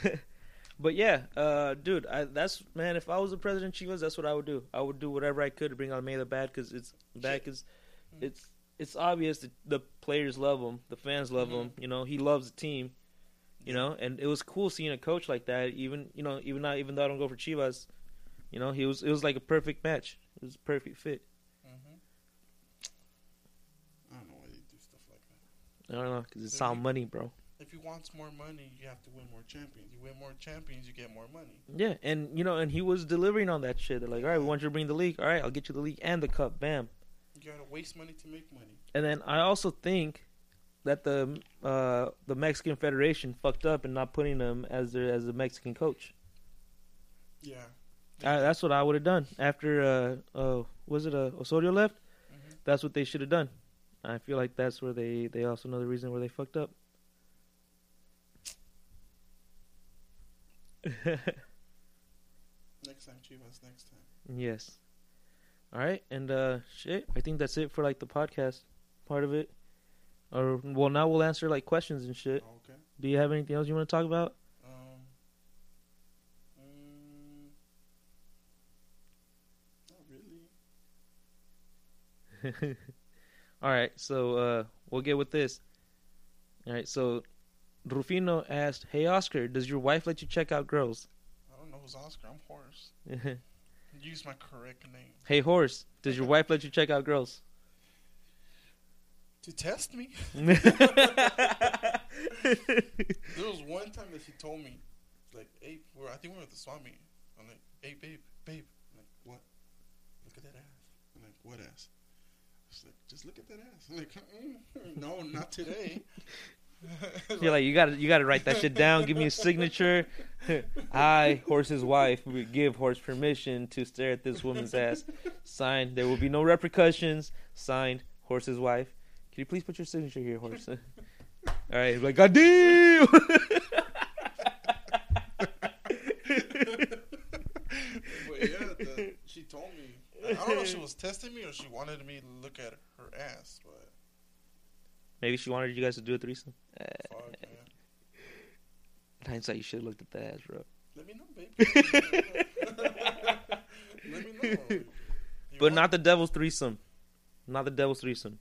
but yeah, uh, dude, I, that's man. If I was the president, Chivas, that's what I would do. I would do whatever I could to bring Almeyda back because it's back. Is it's it's obvious that the players love him, the fans love him. You know, he loves the team. You know, and it was cool seeing a coach like that. Even you know, even not even though I don't go for Chivas, you know, he was it was like a perfect match. It was a perfect fit. hmm I don't know why they do stuff like that. I don't know because it's all money, bro. If he wants more money, you have to win more champions. You win more champions, you get more money. Yeah, and you know, and he was delivering on that shit. They're like, all right, we want you to bring the league. All right, I'll get you the league and the cup. Bam. You gotta waste money to make money. And then I also think that the uh, the Mexican Federation fucked up in not putting him as their as the Mexican coach. Yeah. I, that's what I would have done after uh, uh was it uh, Osorio left. Mhm. That's what they should have done. I feel like that's where they they also know the reason where they fucked up. next time, Chivas. Next time. Yes. All right, and uh, shit. I think that's it for like the podcast part of it. Or well, now we'll answer like questions and shit. Okay. Do you have anything else you want to talk about? Um. um not really. All right, so uh, we'll get with this. All right, so Rufino asked, "Hey Oscar, does your wife let you check out girls?" I don't know who's Oscar. I'm Horace. Use my correct name. hey Horace, does your wife let you check out girls? To test me. There was one time that she told me, like, hey, we're, I think we were at the swap meet. I'm like, hey, babe, babe. I'm like, what? Look at that ass. I'm like, what ass? Like, just look at that ass. I'm like, mm, no, not today. You're like, you got to you got to write that shit down. Give me a signature. I, Horse's wife, give Horse permission to stare at this woman's ass. Signed. There will be no repercussions. Signed, Horse's wife. Can you please put your signature here, Horse? All right. Like, God damn. but yeah, the, she told me. I don't know if she was testing me or she wanted me to look at her ass, but Maybe she wanted you guys to do a threesome. Fuck, man. in hindsight, you should have looked at the ass, bro. Let me know, babe. Let me know. You But want- not the devil's threesome. Not the devil's threesome.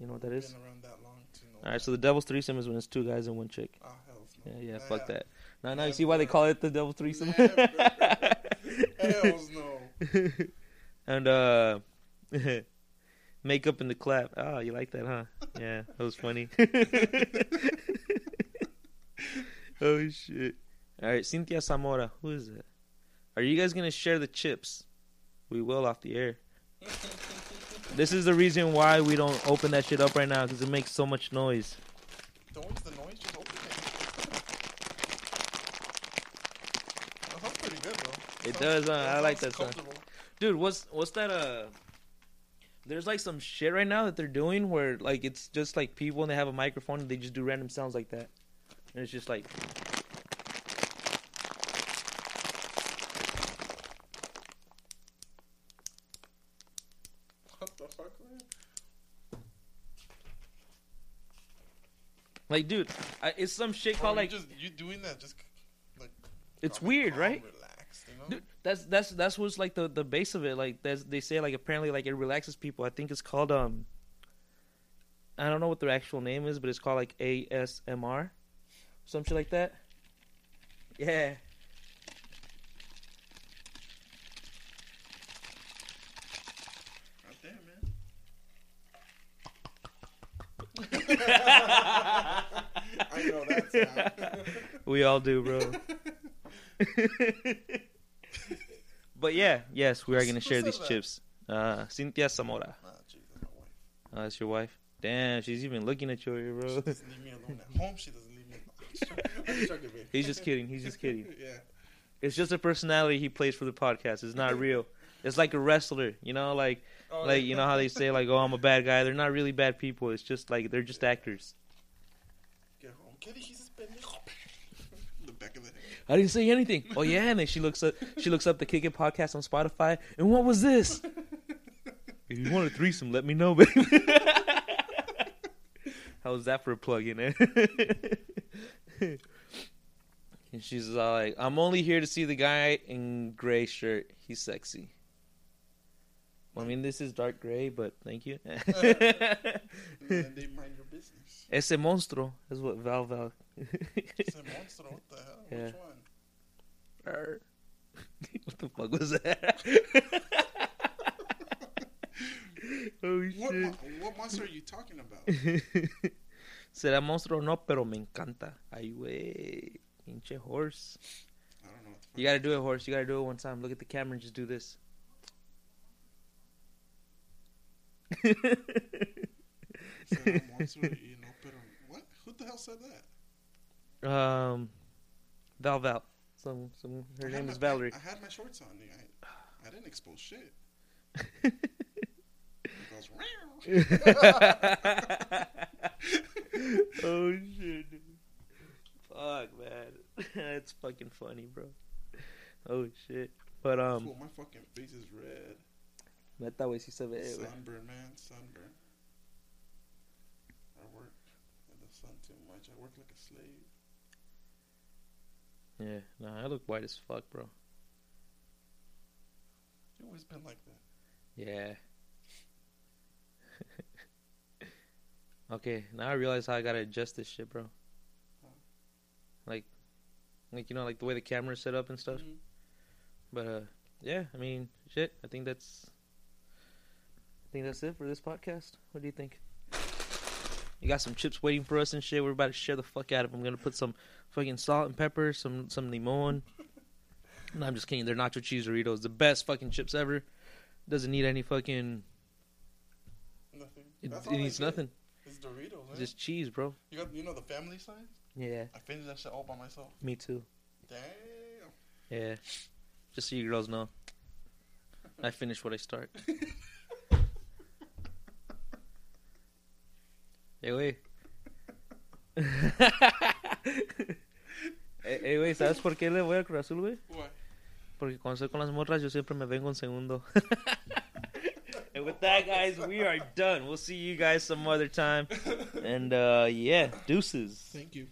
You know what that is? Been around that long to know. All right, so the devil's threesome is when it's two guys and one chick. Ah, hell no. Yeah, yeah, fuck that. Now, now you see why they call it the devil's threesome. Hells no. and uh, makeup in the clap. Oh, you like that, huh? Yeah, that was funny. oh shit! All right, Cynthia Zamora. Who is it? Are you guys gonna share the chips? We will off the air. This is the reason why we don't open that shit up right now because it makes so much noise. Don't use the noise, just open it. That sounds pretty good, though. It does, huh? I like that sound. comfortable. Dude, what's what's that? Uh, there's like some shit right now that they're doing where like it's just like people and they have a microphone and they just do random sounds like that, and it's just like What the fuck, man? like dude, I, it's some shit Bro, called you like just you doing that just like it's weird, right? Relaxed, you know. Dude, that's that's that's what's like the the base of it. Like that's, they say like apparently like it relaxes people. I think it's called um. I don't know what their actual name is, but it's called like ASMR, some shit like that. Yeah. God damn, man. I know that sound. We all do, bro. But yeah, yes, we are gonna share these that? chips. Uh, Cynthia Zamora. Nah, jeez, that's my wife. Oh, that's your wife. Damn, she's even looking at you, She bro. doesn't leave me alone at home. She doesn't leave me. alone. I'm just joking, babe. He's just kidding. He's just kidding. yeah. It's just a personality he plays for the podcast. It's not real. It's like a wrestler, you know, like Oh, like yeah. you know how they say like, "Oh, I'm a bad guy." They're not really bad people. It's just like they're just actors. Get home. ¿Qué dijiste, pendejo? the back of the head. I didn't say anything. Oh yeah, and then she looks up. She looks up the Kick It podcast on Spotify. And what was this? If you want a threesome, let me know, baby. How's that for a plug in there? and she's like, I'm only here to see the guy in gray shirt. He's sexy. Well, I mean, this is dark gray, but thank you. Uh, and they mind your business. Ese monstruo is what Val Val. It's a monster. What the hell? Yeah. Which one? Arr. what the fuck was that? oh What, shit. mon- what monster are you talking about? Será monstruo o no, pero me encanta. Ay, güey. Pinche horse. I don't know. What the You gotta do it, horse. You gotta do it one time. Look at the camera and just do this. Será monster y no, pero what? Who the hell said that? Um, Val Val. Some, some. Her I name had is my- Valerie. I had my shorts on. I, I didn't expose shit. It goes. oh shit. dude. Fuck man. That's fucking funny, bro. Oh shit. But um cool. My fucking face is red. neta güey sí se ve, güey. Sunburn, man. Sunburn. Yeah, nah, I look white as fuck, bro. You always been like that. Yeah. okay, now I realize how I gotta adjust this shit, bro. Huh? Like, like you know, like the way the camera's set up and stuff. Mm-hmm. But uh, yeah, I mean, shit. I think that's, I think that's it for this podcast. What do you think? You got some chips waiting for us and shit. We're about to share the fuck out of them. I'm gonna put some fucking salt and pepper, some some limon. No, I'm just kidding. They're nacho cheese Doritos, the best fucking chips ever. Doesn't need any fucking. Nothing. It, it needs nothing. It's Doritos, man. Just cheese, bro. You got you know the family size? Yeah, I finished that shit all by myself. me too. Damn. Yeah, just so you girls know, I finish what I start. hey, wait. hey, hey, güey, ¿sabes por qué le voy al Cruz Azul, güey? Porque cuando estoy con las morras yo siempre me vengo en segundo. and with that, guys, we are done. We'll see you guys some other time. And uh, yeah, deuces. Thank you.